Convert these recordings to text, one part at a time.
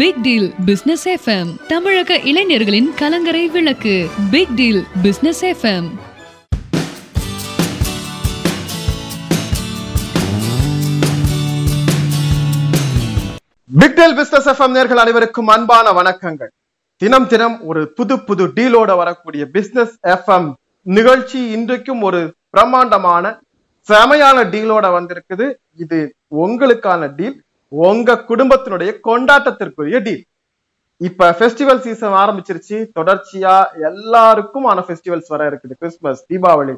Big deal business FM தமிழக இளைஞர்களின் கலங்கரை விளக்கு. Big deal business FM big deal business FM நேர்கள் அனைவருக்கும் அன்பான வணக்கங்கள். தினம் தினம் ஒரு புது புது டீலோட வரக்கூடிய பிசினஸ் எஃப்எம் நிகழ்ச்சி இன்றைக்கும் ஒரு பிரம்மாண்டமான செமையான டீலோட வந்திருக்குது. இது உங்களுக்கான டீல். உங்க குடும்பத்தினுடைய கொண்டாட்டத்திற்குரிய டீல் இப்ப ஃபெஸ்டிவல் சீசன் ஆரம்பிச்சிருச்சு. தொடர்ச்சியா எல்லாருக்குமான ஃபெஸ்டிவல்ஸ் வர இருக்குது. கிறிஸ்துமஸ் தீபாவளி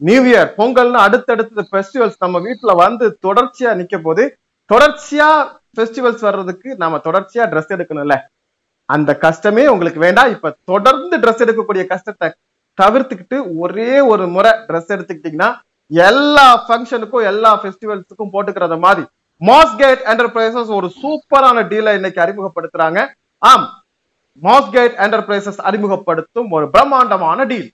நியூ இயர் பொங்கல்னு அடுத்தடுத்த ஃபெஸ்டிவல்ஸ் நம்ம வீட்டுல வந்து தொடர்ச்சியா நிக்க போது தொடர்ச்சியா ஃபெஸ்டிவல்ஸ் வர்றதுக்கு நாம தொடர்ச்சியா ட்ரெஸ் எடுக்கணும்ல. அந்த கஷ்டமே உங்களுக்கு வேண்டாம். இப்ப தொடர்ந்து ட்ரெஸ் எடுக்கக்கூடிய கஷ்டத்தை தவிர்த்துக்கிட்டு ஒரே ஒரு முறை ட்ரெஸ் எடுத்துக்கிட்டீங்கன்னா எல்லா ஃபங்க்ஷனுக்கும் எல்லா ஃபெஸ்டிவல்ஸுக்கும் போட்டுக்கிறத மாதிரி மாஸ்கேட் என்டர்பிரைசஸ் ஒரு சூப்பரான டீலை இன்னைக்கு அறிமுகப்படுத்துறாங்க. ஆம் மாஸ்கேட் என்டர்பிரைசஸ் அறிமுகப்படுத்தும் ஒரு பிரம்மாண்டமான டீல்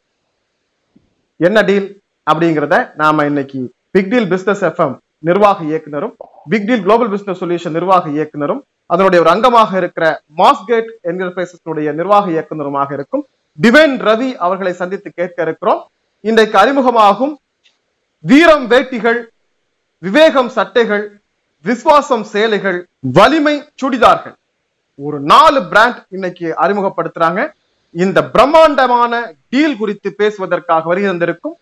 என்ன டீல் அப்படிங்கிறத நாம இன்னைக்கு பிக் டீல் பிசினஸ் எஃப்எம் நிர்வாக இயக்குனரும் big deal global business solution நிர்வாக இயக்குனரும் அதனுடைய ஒரு அங்கமாக இருக்கிற மாஸ்கேட் என்டர்பிரைசஸ் நிர்வாக இயக்குனருமாக இருக்கும் டிவைன் ரவி அவர்களை சந்தித்து கேட்க இருக்கிறோம். இன்றைக்கு அறிமுகமாகும் வீரம் வேட்டிகள் விவேகம் சட்டைகள் விசுவாசம் சேலைகள் வலிமை சுடிதார்கள். ஒரு நாலு பிராண்ட் இன்னைக்கு அறிமுகப்படுத்துறாங்க. இந்த பிரம்மாண்டமான டீல் குறித்து பேசுவதற்காக வருகை தந்திருக்கும்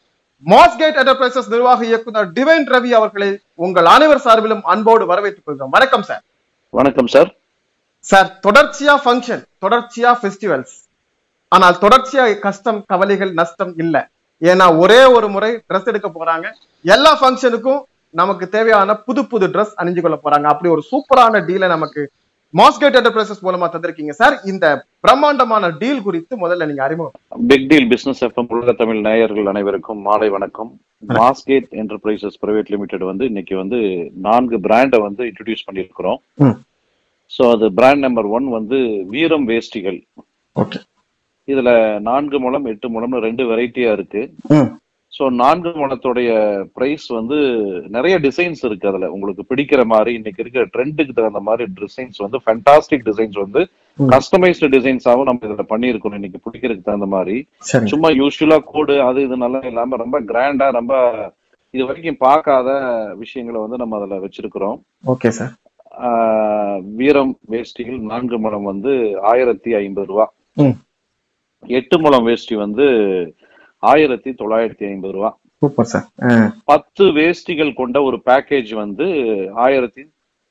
மாஸ்கேட் என்டர்பிரைசஸ் நிர்வாக இயக்குனர் டிவைன் ரவி அவர்களை உங்கள் அனைவர் சார்பிலும் அன்போடு வரவேற்றுக் கொள்கிறோம். வணக்கம் சார் வணக்கம் சார் சார் தொடர்ச்சியா ஃபங்க்ஷன் தொடர்ச்சியா ஃபெஸ்டிவல்ஸ் ஆனால் தொடர்ச்சியா கஷ்டம் கவலைகள் நஷ்டம் இல்ல. ஏன்னா ஒரே ஒரு முறை ட்ரெஸ் எடுக்க போறாங்க. எல்லா ஃபங்க்ஷனுக்கும் நமக்கு தேவையான புது புது ட்ரெஸ் அணிஞ்சு கொள்ள போறாங்க. அப்படி ஒரு சூப்பரான டீலை நமக்கு மாஸ்கேட் என்டர்பிரைசஸ் மூலமா தந்திருக்கீங்க. சார் இந்த பிரம்மாண்டமான டீல் குறித்து முதல்ல நீங்க அறிமுகம். பிக் டீல் பிசினஸ் எஃப்எம் உலக தமிழ் நேயர்கள் அனைவருக்கும் மாலை வணக்கம். மாஸ்கேட் என்டர்பிரைசஸ் பிரைவேட் லிமிடெட் வந்து இன்னைக்கு வந்து நான்கு பிராண்டை வந்து இன்ட்ரடியூஸ் பண்ணியிருக்கிறோம். ஸோ அது பிராண்ட் நம்பர் ஒன் வந்து வீரம் வேஷ்டிகள். இதுல நான்கு முழம் எட்டு முழம்னு ரெண்டு வெரைட்டியா இருக்கு. ஸோ நான்கு முழத்துடைய பிரைஸ் வந்து நிறைய டிசைன்ஸ் இருக்கு அதுல. உங்களுக்கு பிடிக்கிற மாதிரி இன்னைக்கு இருக்கிற ட்ரெண்டுக்கு தகுந்த மாதிரி டிசைன்ஸ் வந்து ஃபேண்டாஸ்டிக் டிசைன்ஸ் வந்து. கஸ்டமைஸ்டு டிசைன்ஸாவும் நம்ம இதுல பண்ணியிருக்கோம் இன்னைக்கு பிடிக்கிறதுக்கு தகுந்த மாதிரி. சும்மா யூஸ்வலா கோடு அது இது நல்லா இல்லாம ரொம்ப கிராண்டா ரொம்ப இது வரைக்கும் பார்க்காத விஷயங்களை வந்து நம்ம அதுல வச்சிருக்கிறோம். Okay sir. வீரம் வேஷ்டிகள் நான்கு முழம் வந்து ஆயிரத்தி ஐம்பது ரூபா. எட்டு முழம் வேஷ்டி வந்து ஆயிரத்தி தொள்ளாயிரத்தி ஐம்பது ரூபா. Super sir. பத்து வேஷ்டிகள் கொண்ட ஒரு பேக்கேஜ் வந்து ஆயிரத்தி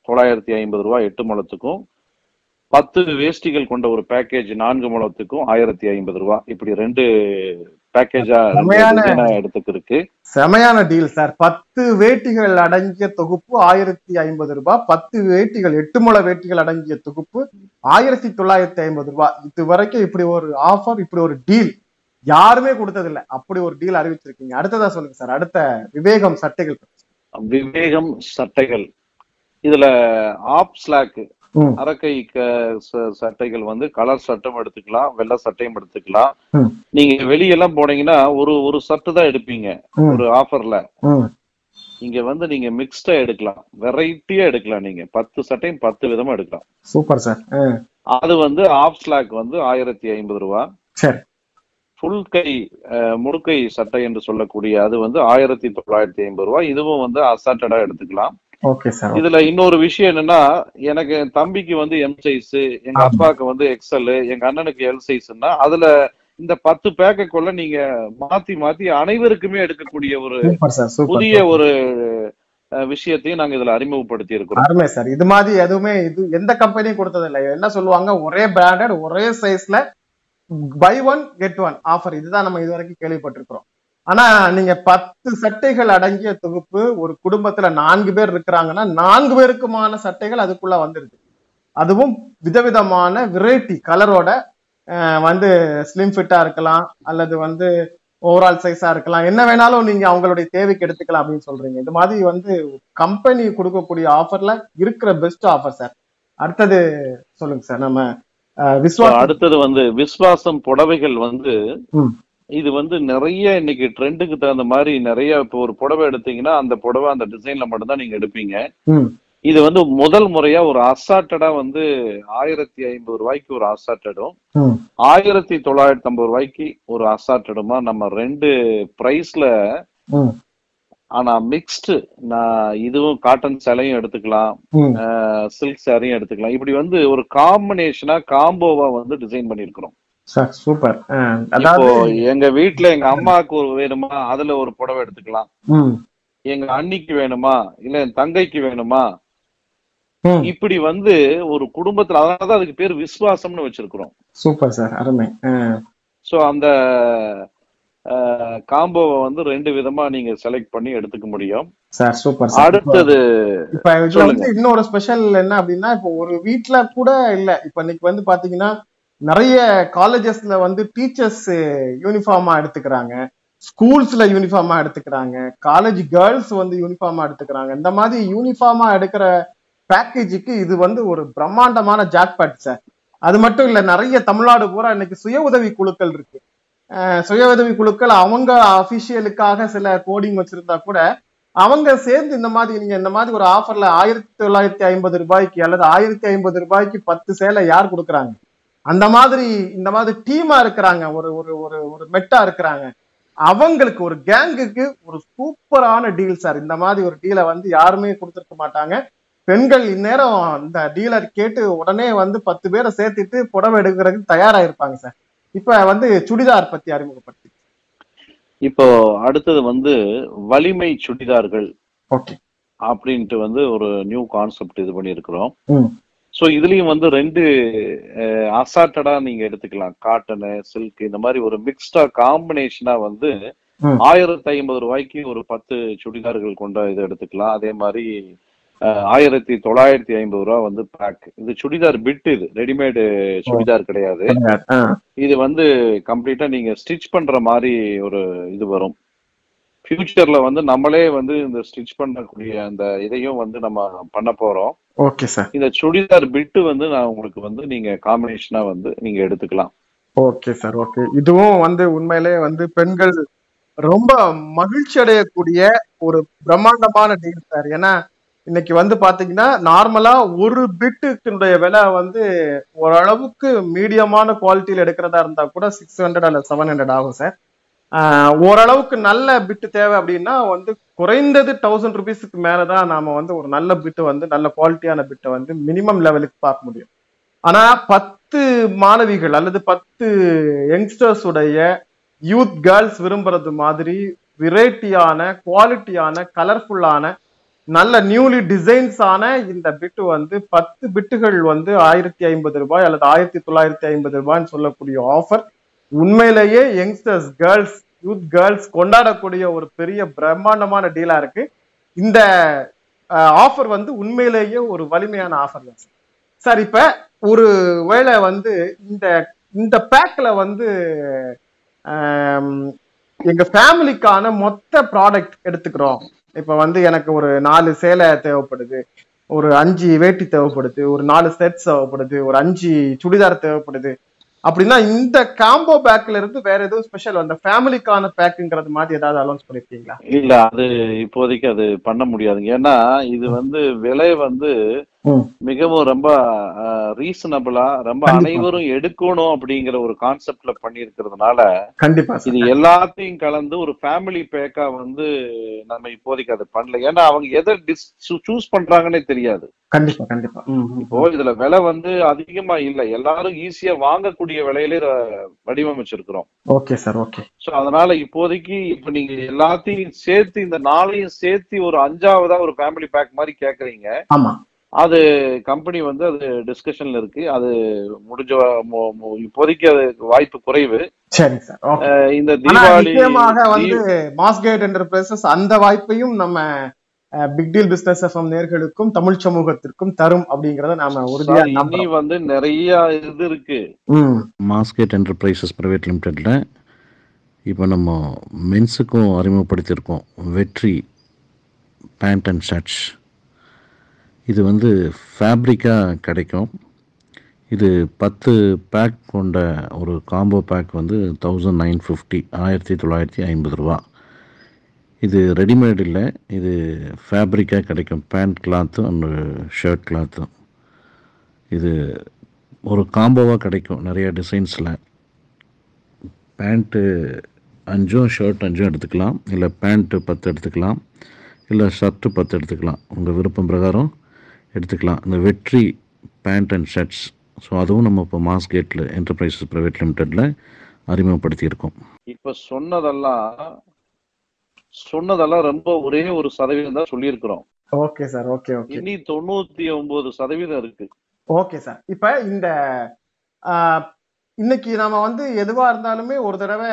தொள்ளாயிரத்தி ஐம்பது ரூபா எட்டு முழத்துக்கும் பத்து வேஷ்டிகள் கொண்ட ஒரு பேக்கேஜ் நான்கு முழத்துக்கும் ஆயிரத்தி ஐம்பது ரூபா. இப்படி ரெண்டு பேக்கேஜா செமையான- எடுத்துக்கு இருக்கு செமையான டீல் சார். பத்து வேட்டிகள் அடங்கிய தொகுப்பு ஆயிரத்தி ஐம்பது ரூபாய் பத்து வேட்டிகள் எட்டு முள வேட்டிகள் அடங்கிய தொகுப்பு ஆயிரத்தி தொள்ளாயிரத்தி ஐம்பது ரூபாய் இது வரைக்கும் இப்படி ஒரு ஆஃபர் இப்படி ஒரு டீல் யாருமே கொடுத்ததில்ல. அப்படி ஒரு டீல் அறிவிச்சிருக்கீங்க. அடுத்ததா சொல்லுங்க சார். அடுத்த விவேகம் சட்டைகள் விவேகம் சட்டைகள். இதுல ஆப் ஸ்லாக் ம். அரக்கை சட்டைகள் வந்து கலர் சட்டும் எடுத்துக்கலாம் வெள்ளை சட்டையும் எடுத்துக்கலாம். நீங்க வெளியெல்லாம் போனீங்கன்னா ஒரு ஒரு சட்டை தான் எடுப்பீங்க. ஒரு ஆஃபர்ல. இங்க வந்து நீங்க மிக்ஸ்டா எடுக்கலாம். வெரைட்டியா எடுக்கலாம் நீங்க. பத்து சட்டையும் பத்து விதமா எடுக்கலாம். Super sir. அது வந்து ஆஃப் ஸ்லாக் வந்து ஆயிரத்தி ஐம்பது ரூபா. ஃபுல் கை அஹ், முழுக்கை சட்டை என்று சொல்லக்கூடிய அது வந்து ஆயிரத்தி தொள்ளாயிரத்தி ஐம்பது ரூபா இதுவும் வந்து அசாட்டடா எடுத்துக்கலாம். இதுல இன்னொரு விஷயம் என்னன்னா எனக்கு என் தம்பிக்கு வந்து எம் சைஸ் எங்க. அப்பாவுக்கு வந்து எக்ஸ்எல் எங்க அண்ணனுக்கு எல் சைஸ்னா அதுல இந்த பத்து பேக்குள்ள நீங்க மாத்தி மாத்தி அனைவருக்குமே எடுக்கக்கூடிய ஒரு புதிய ஒரு விஷயத்தையும் நாங்க இதுல அறிமுகப்படுத்தி இருக்கிறோம் அருமை சார் இது மாதிரி எதுவுமே இது எந்த கம்பெனியும் கொடுத்ததில்லை. என்ன சொல்லுவாங்க? ஒரே பிராண்டட் ஒரே சைஸ்ல buy one get one offer இதுதான் நம்ம இது வரைக்கும் கேள்விப்பட்டிருக்கிறோம். ஆனா நீங்க பத்து சட்டைகள் அடங்கிய தொகுப்பு ஒரு குடும்பத்துல நான்கு பேர் இருக்கிறாங்கன்னா நான்கு பேருக்குமான சட்டைகள் அதுக்குள்ள வந்துருது. அதுவும் விதவிதமான வெரைட்டி கலரோட வந்து ஸ்லிம் ஃபிட்டா இருக்கலாம் அல்லது வந்து ஓவரால் சைஸா இருக்கலாம். என்ன வேணாலும் நீங்க அவங்களுடைய தேவைக்கு எடுத்துக்கலாம் அப்படின்னு சொல்றீங்க. இது மாதிரி வந்து கம்பெனி கொடுக்கக்கூடிய ஆஃபர்ல இருக்கிற பெஸ்ட் ஆஃபர் சார் அடுத்தது சொல்லுங்க சார் நம்ம அடுத்தது வந்து விஸ்வாசம் புடவைகள் வந்து. இது வந்து நிறைய இன்னைக்கு ட்ரெண்டுக்கு தகுந்த மாதிரி நிறைய இப்போ ஒரு புடவை எடுத்தீங்கன்னா அந்த புடவை அந்த டிசைன்ல மட்டும்தான் நீங்க எடுப்பீங்க. இது வந்து முதல் முறையா ஒரு அசாட்டடா வந்து ஆயிரத்தி ஐம்பது ரூபாய்க்கு ஒரு அசாட்டடும் ஆயிரத்தி தொள்ளாயிரத்தி ஐம்பது ரூபாய்க்கு ஒரு அசாட்டடுமா நம்ம ரெண்டு பிரைஸ்ல ஆனா மிக்ஸ்டு நான் இதுவும் காட்டன் சேலையும் எடுத்துக்கலாம். சில்க் சாரியும் எடுத்துக்கலாம். இப்படி வந்து ஒரு காம்பினேஷனா காம்போவா வந்து டிசைன் பண்ணிருக்கிறோம். சூப்பர். இப்போ அதாவது எங்க வீட்ல எங்க அம்மாவுக்கு ஒரு வேணுமா அதுல ஒரு புடவை எடுத்துக்கலாம். எங்க அண்ணிக்கு வேணுமா இல்ல என் தங்கைக்கு வேணுமா? இப்படி வந்து ஒரு குடும்பத்துல அதனாலதான் அதுக்கு பேர் விசுவாசம்னு வச்சிருக்கிறோம். சூப்பர் சார் அருமை. சோ அந்த காம்போவை வந்து ரெண்டு விதமா நீங்க செலக்ட் பண்ணி எடுத்துக்க முடியும். சார் சூப்பர் அடுத்தது இப்ப. வந்து இன்னொரு ஸ்பெஷல் என்ன அப்படின்னா இப்போ ஒரு வீட்ல கூட இல்ல. இப்ப இன்னைக்கு வந்து பாத்தீங்கன்னா நிறைய காலேஜஸ்ல வந்து டீச்சர்ஸ் யூனிஃபார்மா எடுத்துக்கிறாங்க. ஸ்கூல்ஸ்ல யூனிஃபார்மா எடுத்துக்கிறாங்க. காலேஜ் கேர்ள்ஸ் வந்து யூனிஃபார்மா எடுத்துக்கிறாங்க. இந்த மாதிரி யூனிஃபார்மா எடுக்கிற பேக்கேஜுக்கு இது வந்து ஒரு பிரம்மாண்டமான ஜாக்பாட் சார். அது மட்டும் இல்ல நிறைய தமிழ்நாடு பூரா இன்னைக்கு சுய உதவி குழுக்கள் இருக்கு. சுய உதவி குழுக்கள் அவங்க அபிஷியலுக்காக சில கோடிங் வச்சிருந்தா கூட அவங்க சேர்ந்து இந்த மாதிரி நீங்க இந்த மாதிரி ஒரு ஆஃபர்ல ஆயிரத்தி தொள்ளாயிரத்தி ஐம்பது ரூபாய்க்கு அல்லது ஆயிரத்தி ஐம்பது ரூபாய்க்கு பத்து சேலை யார் கொடுக்குறாங்க? அந்த மாதிரி இந்த மாதிரி டீமா இருக்கிறாங்க ஒரு ஒரு ஒரு ஒரு மெட்டா இருக்கிறாங்க. அவங்களுக்கு ஒரு கேங்குக்கு ஒரு சூப்பரான டீல் சார் இந்த மாதிரி ஒரு டீலை வந்து யாருமே கொடுத்துருக்க மாட்டாங்க. பெண்கள் இந்நேரம் இந்த டீலர் கேட்டு உடனே வந்து பத்து பேரை சேர்த்துட்டு புடவை எடுக்கிறதுக்கு தயாராக இருப்பாங்க சார் இப்ப வந்து சுடிதார் பத்தி அறிமுகப்படுத்தி இப்போ அடுத்தது வந்து வலிமை சுடிதார்கள் அப்படின்ட்டு வந்து ஒரு நியூ கான்செப்ட் இது பண்ணியிருக்கிறோம். ஸோ இதுலயும் வந்து ரெண்டு அசாட்டடா நீங்க எடுத்துக்கலாம். காட்டனு சில்க் இந்த மாதிரி ஒரு மிக்ஸ்டா காம்பினேஷனா வந்து. ஆயிரத்தி ஐம்பது ரூபாய்க்கு ஒரு பத்து சுடிதார்கள் கொண்ட இதை எடுத்துக்கலாம். அதே மாதிரி ஆயிரத்தி தொள்ளாயிரத்தி ஐம்பது ரூபா வந்து பேக் இது சுடிதார் பிட் இது. ரெடிமேடு சுடிதார் கிடையாது. இது வந்து கம்ப்ளீட்டா நீங்க ஸ்டிச் பண்ற மாதிரி ஒரு இது வரும். ஃபியூச்சர்ல வந்து நம்மளே வந்து இந்த ஸ்டிச் பண்ணக்கூடிய அந்த இதையும் வந்து நம்ம பண்ண போறோம். ஓகே சார் இந்த சுடிதார் பிட்டு வந்து நான் உங்களுக்கு வந்து நீங்க காம்பினேஷனா வந்து நீங்க எடுத்துக்கலாம். ஓகே சார் ஓகே இதுவும் வந்து உண்மையிலே வந்து பெண்கள் ரொம்ப மகிழ்ச்சி அடையக்கூடிய ஒரு பிரம்மாண்டமான டீல் சார் ஏன்னா இன்னைக்கு வந்து பாத்தீங்கன்னா நார்மலா ஒரு பிட்டுடைய விலை வந்து ஓரளவுக்கு மீடியமான குவாலிட்டியில் எடுக்கிறதா இருந்தா கூட சிக்ஸ் ஹண்ட்ரட் அல்ல செவன் ஹண்ட்ரட் ஆகும் சார் ஓரளவுக்கு நல்ல பிட்டு தேவை அப்படின்னா வந்து குறைந்தது தௌசண்ட் ருபீஸுக்கு மேலதான் நாம வந்து ஒரு நல்ல பிட்டு வந்து நல்ல குவாலிட்டியான பிட்டை வந்து மினிமம் லெவலுக்கு பார்க்க முடியும். ஆனா பத்து மாணவிகள் அல்லது பத்து யங்ஸ்டர்ஸ் உடைய யூத் கேர்ள்ஸ் விரும்புறது மாதிரி வெரைட்டியான குவாலிட்டியான கலர்ஃபுல்லான நல்ல நியூலி டிசைன்ஸ் ஆன இந்த பிட்டு வந்து பத்து பிட்டுகள் வந்து ஆயிரத்தி ஐம்பது ரூபாய் அல்லது ஆயிரத்தி தொள்ளாயிரத்தி ஐம்பது ரூபாய்ன்னு சொல்லக்கூடிய ஆஃபர் உண்மையிலேயே யங்ஸ்டர்ஸ் கேர்ள்ஸ் யூத் கேர்ள்ஸ் கொண்டாடக்கூடிய ஒரு பெரிய பிரம்மாண்டமான டீலா இருக்கு. இந்த ஆஃபர் வந்து உண்மையிலேயே ஒரு வலிமையான ஆஃபர் தான் சார். சார் இப்ப ஒரு வேளை வந்து இந்த இந்த பேக்ல வந்து எங்க ஃபேமிலிக்கான மொத்த ப்ராடக்ட் எடுத்துக்கிறோம். இப்ப வந்து எனக்கு ஒரு நாலு சேலை தேவைப்படுது ஒரு அஞ்சு வேட்டி தேவைப்படுது ஒரு நாலு செட் தேவைப்படுது ஒரு அஞ்சு சுடிதார் தேவைப்படுது. அப்படின்னா இந்த காம்போ பேக்ல இருந்து வேற எதுவும் ஸ்பெஷல் அந்த ஃபேமிலிக்கான பேக்குங்கிறது மாதிரி ஏதாவது அலௌன்ஸ் பண்ணிருக்கீங்களா? இல்ல அது இப்போதைக்கு அது பண்ண முடியாதுங்க. ஏன்னா இது வந்து விலை வந்து. மிகவும் ரொம்ப ரீசனபிளா ரொம்ப. அனைவரும் எடுக்கணும் அப்படிங்கிற ஒரு கான்செப்ட்ல பண்ணியிருக்கிறதுனால கண்டிப்பா இது எல்லாத்தையும் கலந்து ஒரு ஃபேமிலி பேக்கா வந்து நம்ம இப்போதைக்கு அதை பண்ணல. ஏன்னா அவங்க எதை சூஸ் பண்றாங்கன்னே தெரியாது. கண்டிப்பா கண்டிப்பா. இப்போ இதுல விலை வந்து அதிகமா இல்ல. எல்லாரும் ஈஸியா வாங்கக்கூடிய விலையிலே வடிவமைச்சிருக்கிறோம். Okay sir okay. சோ அதனால இப்போதைக்கு இப்ப நீங்க எல்லாத்தையும் சேர்த்து இந்த நாளையும் சேர்த்து ஒரு அஞ்சாவதா ஒரு ஃபேமிலி பேக் மாதிரி கேக்குறீங்க. ஆமா. அது கம்பெனி வந்து அது டிஸ்கஷன்ல இருக்கு. அது முடிஞ்ச இப்போதைக்கு அது வாய்ப்பு குறைவு. சரி சார் இந்த தீபாவளி வந்து மாஸ்கேட் என்டர்பிரைசஸ் அந்த வாய்ப்பையும் நம்ம பிக் டீல் பிசினஸ் எஃப்எம் நேர்களுக்கும் தமிழ் சமூகத்திற்கும் தரும் அப்படிங்கறத நாம உறுதியா நம்புறோம். வந்து நிறைய இது இருக்கு. மாஸ்கெட் என்டர்பிரைசஸ் ப்ரைவேட் லிமிடெட்டில் இப்போ நம்ம மென்ஸுக்கும் அறிமுகப்படுத்தியிருக்கோம். வெற்றி பேண்ட் அண்ட் ஷர்ட்ஸ் இது வந்து ஃபேப்ரிக்காக கிடைக்கும். இது பத்து பேக் கொண்ட ஒரு காம்போ பேக் வந்து தௌசண்ட் நைன் ஃபிஃப்டி ஆயிரத்தி தொள்ளாயிரத்தி ஐம்பது ரூபா. இது ரெடிமேட் இல்லை இது ஃபேப்ரிக்காக கிடைக்கும். பேண்ட் கிளாத்தும் அண்ட் ஷர்ட் கிளாத்தும் இது ஒரு காம்போவாக கிடைக்கும் நிறைய டிசைன்ஸில் பேண்ட்டு அஞ்சும் ஷர்ட் அஞ்சும் எடுத்துக்கலாம். இல்லை பேண்ட்டு பத்து எடுத்துக்கலாம். இல்லை ஷர்ட்டு பத்து எடுத்துக்கலாம். உங்கள் விருப்பம் பிரகாரம் எடுத்துக்கலாம். இந்த வெற்றி பேண்ட் அண்ட் ஷர்ட்ஸ் ஸோ அதுவும் நம்ம இப்போ மாஸ் கேட்டில் என்டர்பிரைசஸ் ப்ரைவேட் லிமிட்டெடில் அறிமுகப்படுத்தியிருக்கோம். இப்ப சொன்னதெல்லாம் சொன்னதெல்லாம் ரொம்ப ஒரே ஒரு சதவீதம் தான் சொல்லியிருக்கிறோம். Okay sir okay okay. இனி தொண்ணூத்தி ஒன்பது சதவீதம் இருக்கு. Okay sir. இப்ப இந்த ஆஹ், இன்னைக்கு நாம வந்து எதுவா இருந்தாலுமே ஒரு தடவை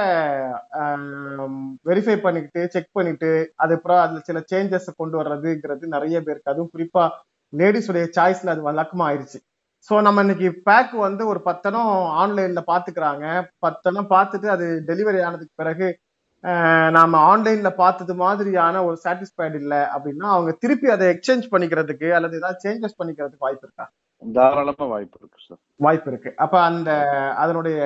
வெரிஃபை பண்ணிக்கிட்டு செக் பண்ணிட்டு அதுக்கப்புறம் அதுல சில சேஞ்சஸ் கொண்டு வர்றதுங்கிறது நிறைய பேருக்கு. அதுவும் குறிப்பா லேடிஸ் உடைய சாய்ஸ்ல அது வழக்கமா ஆயிடுச்சு ஸோ நம்ம இன்னைக்கு பேக் வந்து ஒரு பத்தனம் ஆன்லைன்ல பாத்துக்கிறாங்க. பத்தனம் பார்த்துட்டு அது டெலிவரி ஆனதுக்கு பிறகு நாம ஆன்லைன்ல பார்த்தது மாதிரியான ஒரு சாட்டிஸ்ஃபைடு இல்லை அப்படின்னா அவங்க திருப்பி அதை எக்ஸ்சேஞ்ச் பண்ணிக்கிறதுக்கு அல்லது ஏதாவது சேஞ்சஸ் பண்ணிக்கிறதுக்கு வாய்ப்பு இருக்கா? தாராளமா வாய்ப்பு இருக்கு சார் வாய்ப்பு இருக்கு. அப்ப அந்த அதனுடைய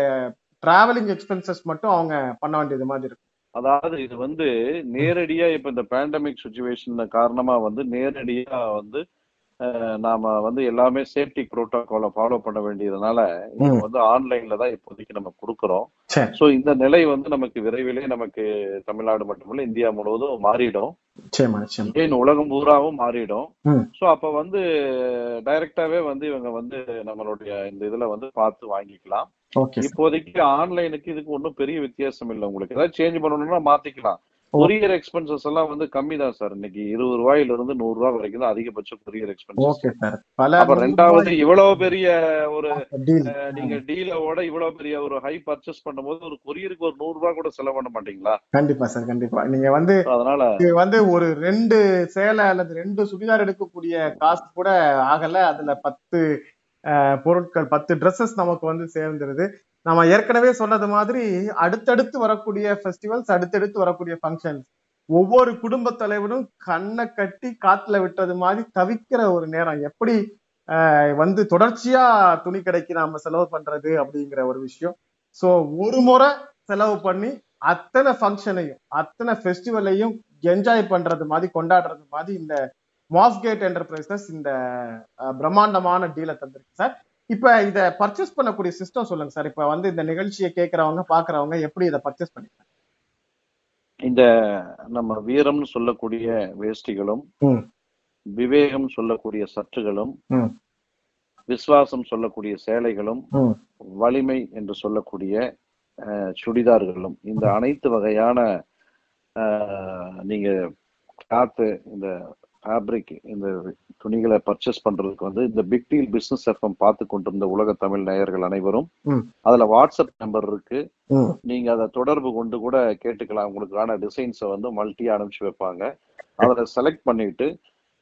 டிராவலிங் எக்ஸ்பென்சஸ் மட்டும் அவங்க பண்ண வேண்டியது மாதிரி இருக்கு. அதாவது இது வந்து நேரடியா இப்ப இந்த பேண்டமிக் சுச்சுவேஷன் காரணமா வந்து நேரடியா வந்து நாம வந்து எல்லாமே சேஃப்டி புரோட்டோகாலை ஃபாலோ பண்ண வேண்டியதுனால இது. வந்து ஆன்லைன்ல தான் இப்போதைக்கு நம்ம கொடுக்குறோம். சோ இந்த நிலை வந்து நமக்கு விரைவிலே நமக்கு தமிழ்நாடு மட்டுமல்ல இந்தியா முழுவதும் மாறிடும். ஏன் உலகம் பூராவும் மாறிடும். சோ அப்ப வந்து டைரக்டாவே வந்து இவங்க வந்து நம்மளுடைய இந்த இதுல வந்து பார்த்து வாங்கிக்கலாம். இப்போதைக்கு ஆன்லைனுக்கு இதுக்கு ஒன்றும் பெரிய வித்தியாசம் இல்லை உங்களுக்கு. ஏதாவது சேஞ்ச் பண்ணணும்னா மாத்திக்கலாம். கொரியர் எக்ஸ்பென்சஸ் எல்லாம் வந்து கம்மி தான் சார். இன்னைக்கு இருபது ரூபாயில இருந்து நூறு ரூபாய் வரைக்கும் தான் அதிகபட்ச கொரியர் எக்ஸ்பென்சஸ் ஓகே சார். பல அப்ப ரெண்டாவது இவ்வளவு பெரிய ஒரு நீங்க டீலோட இவ்வளவு பெரிய ஒரு ஹை பர்ச்சேஸ் பண்ணும்போது ஒரு கொரியருக்கு ஒரு நூறு ரூபாய் கூட செலவு பண்ண மாட்டீங்களா? கண்டிப்பா சார் கண்டிப்பா. நீங்க வந்து அதனால வந்து ஒரு ரெண்டு சேலை அல்லது ரெண்டு சுடிதார் எடுக்கக்கூடிய காசு கூட ஆகல. அதுல பத்து பொருட்கள் பத்து Dresses நமக்கு வந்து சேர்ந்துருது. நம்ம ஏற்கனவே சொன்னது மாதிரி அடுத்தடுத்து வரக்கூடிய ஃபெஸ்டிவல்ஸ் அடுத்தடுத்து வரக்கூடிய ஃபங்க்ஷன்ஸ் ஒவ்வொரு குடும்ப தலைவரும் கண்ணை கட்டி காத்துல விட்டது மாதிரி தவிக்கிற ஒரு நேரம். எப்படி வந்து தொடர்ச்சியா துணி கடைக்கு நாம செலவு பண்றது அப்படிங்கிற ஒரு விஷயம். சோ ஒரு முறை செலவு பண்ணி அத்தனை ஃபங்க்ஷனையும் அத்தனை ஃபெஸ்டிவலையும் என்ஜாய் பண்றது மாதிரி கொண்டாடுறது மாதிரி இந்த மாஸ்கேட் என்டர்பிரைசஸ் இந்த பிரம்மாண்டமான டீலை தந்திருக்கு. சார் இப்ப இத பர்ச்சேஸ் பண்ணக்கூடிய சிஸ்டம் சொல்லுங்க சார் இப்ப வந்து இந்த நிகழ்ச்சியை கேட்கறவங்க பாக்குறவங்க எப்படி இதை பர்ச்சேஸ் பண்ணிக்கலாம் இந்த நம்ம வீரம்னு சொல்லக்கூடிய வேஷ்டிகளும். விவேகம் சொல்லக்கூடிய சற்றுகளும். விசுவாசம் சொல்லக்கூடிய சேலைகளும். வலிமை என்று சொல்லக்கூடிய சுடிதார்களும் இந்த அனைத்து வகையான நீங்க கிளாத்து இந்த ஃபேப்ரிக் இந்த துணிகளை பர்ச்சேஸ் பண்றதுக்கு வந்து இந்த பிக் டீல் பிசினஸ் எஃப்எம் பார்த்து கொண்டிருந்த உலக தமிழ் நேயர்கள் அனைவரும். அதுல வாட்ஸ்அப் நம்பர் இருக்கு. நீங்க அதை தொடர்பு கொண்டு கூட கேட்டுக்கலாம். உங்களுக்கான டிசைன்ஸை வந்து மல்டியா அனுப்பிச்சு வைப்பாங்க. அதுல செலக்ட் பண்ணிட்டு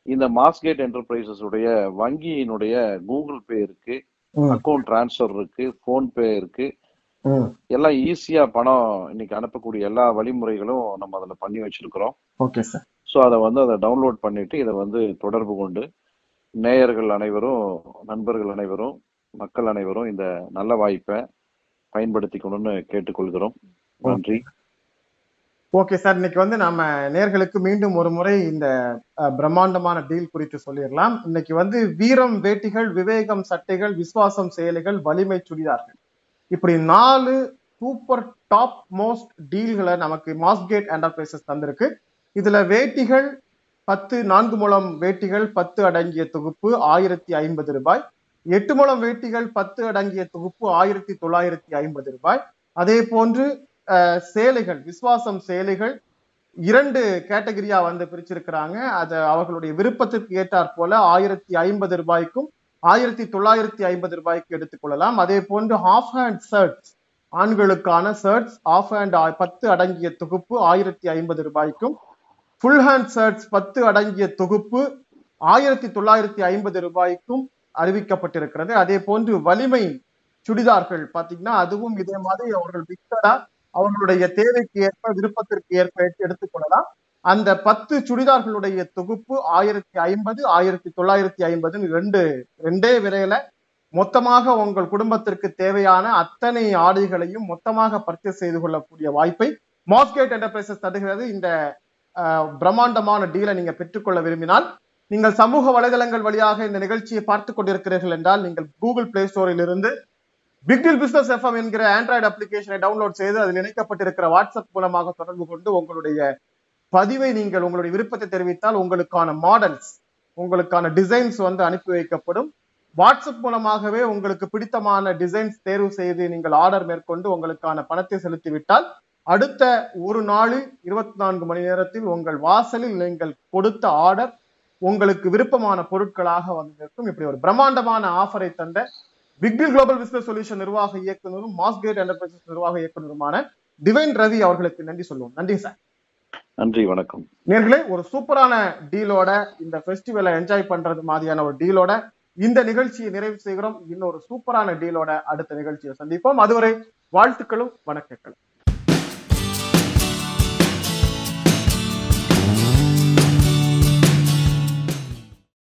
இந்த மாஸ்கேட் என்டர்பிரைசஸ் உடைய வங்கியினுடைய கூகுள் பே இருக்கு. அக்கௌண்ட் டிரான்ஸ்ஃபர் இருக்கு. போன் பே இருக்கு. எல்லாம் ஈஸியா பணம் இன்னைக்கு அனுப்பக்கூடிய எல்லா வழிமுறைகளும் நம்ம அதுல பண்ணி வச்சிருக்கிறோம். ஓகே சார் ஸோ அதை வந்து அதை டவுன்லோட் பண்ணிட்டு இதை வந்து தொடர்பு கொண்டு நேயர்கள் அனைவரும் நண்பர்கள் அனைவரும் மக்கள் அனைவரும் இந்த நல்ல வாய்ப்பை பயன்படுத்திக்கணும்னு கேட்டுக்கொள்கிறோம். நன்றி. Okay sir. இன்னைக்கு வந்து நம்ம நேர்களுக்கு மீண்டும் ஒரு முறை இந்த பிரம்மாண்டமான டீல் குறித்து சொல்லிடலாம். இன்னைக்கு வந்து வீரம் வேட்டிகள் விவேகம் சட்டைகள் விசுவாசம் செயலிகள் வலிமை சுடிதார்கள். இப்படி நாலு சூப்பர் டாப் மோஸ்ட் டீல்களை நமக்கு மாஸ்கேட் என்டர்பிரைசஸ் தந்திருக்கு. இதுல வேட்டிகள் பத்து நான்கு முழம் வேட்டிகள் பத்து அடங்கிய தொகுப்பு ஆயிரத்தி ஐம்பது ரூபாய். எட்டு முழம் வேட்டிகள் பத்து அடங்கிய தொகுப்பு ஆயிரத்தி தொள்ளாயிரத்தி ஐம்பது ரூபாய். அதே போன்று சேலைகள் விசுவாசம் சேலைகள் இரண்டு கேட்டகரியா வந்து பிரிச்சிருக்கிறாங்க. அது அவர்களுடைய விருப்பத்திற்கு ஏற்றாற் போல ஆயிரத்தி ஐம்பது ரூபாய்க்கும் ஆயிரத்தி தொள்ளாயிரத்தி ஐம்பது ரூபாய்க்கு எடுத்துக்கொள்ளலாம் அதே போன்று ஹாஃப் ஹேண்ட் ஷர்ட்ஸ் ஆண்களுக்கான ஷர்ட்ஸ் ஆஃப் ஹேண்ட் பத்து அடங்கிய தொகுப்பு ஆயிரத்தி ஐம்பது ரூபாய்க்கும் ஃபுல் ஹேண்ட் ஷர்ட்ஸ் பத்து அடங்கிய தொகுப்பு ஆயிரத்தி தொள்ளாயிரத்தி ஐம்பது ரூபாய்க்கும் அறிவிக்கப்பட்டிருக்கிறது. அதே போன்று வலிமை சுடிதார்கள் பாத்தீங்கன்னா அதுவும் இதே மாதிரி அவர்கள் மிக்சடா அவர்களுடைய தேவைக்கு ஏற்ப விருப்பத்திற்கு ஏற்ப எடுத்துக்கொள்ளலாம் அந்த பத்து சுடிதார்களுடைய தொகுப்பு ஆயிரத்தி ஐம்பது ஆயிரத்தி தொள்ளாயிரத்தி ஐம்பதுன்னு ரெண்டு ரெண்டே விலையில மொத்தமாக உங்கள் குடும்பத்திற்கு தேவையான அத்தனை ஆடைகளையும் மொத்தமாக பர்ச்சேஸ் செய்து கொள்ளக்கூடிய வாய்ப்பை மாஸ்கேட் என்டர்பிரைசஸ் தருகிறது. இந்த பிரம்மாண்டமான டீலை நீங்க பெற்றுக்கொள்ள விரும்பினால் நீங்கள் சமூக வலைதளங்கள் வழியாக இந்த நிகழ்ச்சியை பார்த்து கொண்டிருக்கிறீர்கள் என்றால் நீங்கள் கூகுள் பிளே ஸ்டோரில் இருந்து பிக்டில் பிசினஸ் எஃப்எம் என்கிற ஆண்ட்ராய்டு அப்ளிகேஷனை டவுன்லோட் செய்து அதில் இணைக்கப்பட்டிருக்கிற வாட்ஸ்அப் மூலமாக தொடர்பு கொண்டு உங்களுடைய பதிவை நீங்கள் உங்களுடைய விருப்பத்தை தெரிவித்தால் உங்களுக்கான மாடல்ஸ் உங்களுக்கான டிசைன்ஸ் வந்து அனுப்பி வைக்கப்படும். வாட்ஸ்அப் மூலமாகவே உங்களுக்கு பிடித்தமான டிசைன்ஸ் தேர்வு செய்து நீங்கள் ஆர்டர் மேற்கொண்டு உங்களுக்கான பணத்தை செலுத்திவிட்டால் அடுத்த ஒரு நாளில் இருபத்தி நான்கு மணி நேரத்தில் உங்கள் வாசலில் நீங்கள் கொடுத்த ஆர்டர் உங்களுக்கு விருப்பமான பொருட்களாக வந்து நிற்கும் இப்படி ஒரு பிரம்மாண்டமான ஆஃபரை தந்த பிக்டில் குளோபல் பிசினஸ் சொல்யூஷன் நிர்வாக இயக்குனரும் மாஸ்கேட் என்டர்பிரைசஸ் நிர்வாக இயக்குனருமான டிவைன் ரவி அவர்களுக்கு நன்றி சொல்லுவோம். நன்றி சார். நன்றி வணக்கம். நேர்களே ஒரு சூப்பரான டீலோட இந்த ஃபெஸ்டிவலை என்ஜாய் பண்றது மாதிரியான ஒரு டீலோட இந்த நிகழ்ச்சியை நிறைவு செய்கிறோம். இன்னொரு சூப்பரான டீலோட அடுத்த நிகழ்ச்சியை சந்திப்போம். அதுவரை வாழ்த்துக்களும் வணக்கங்களும்.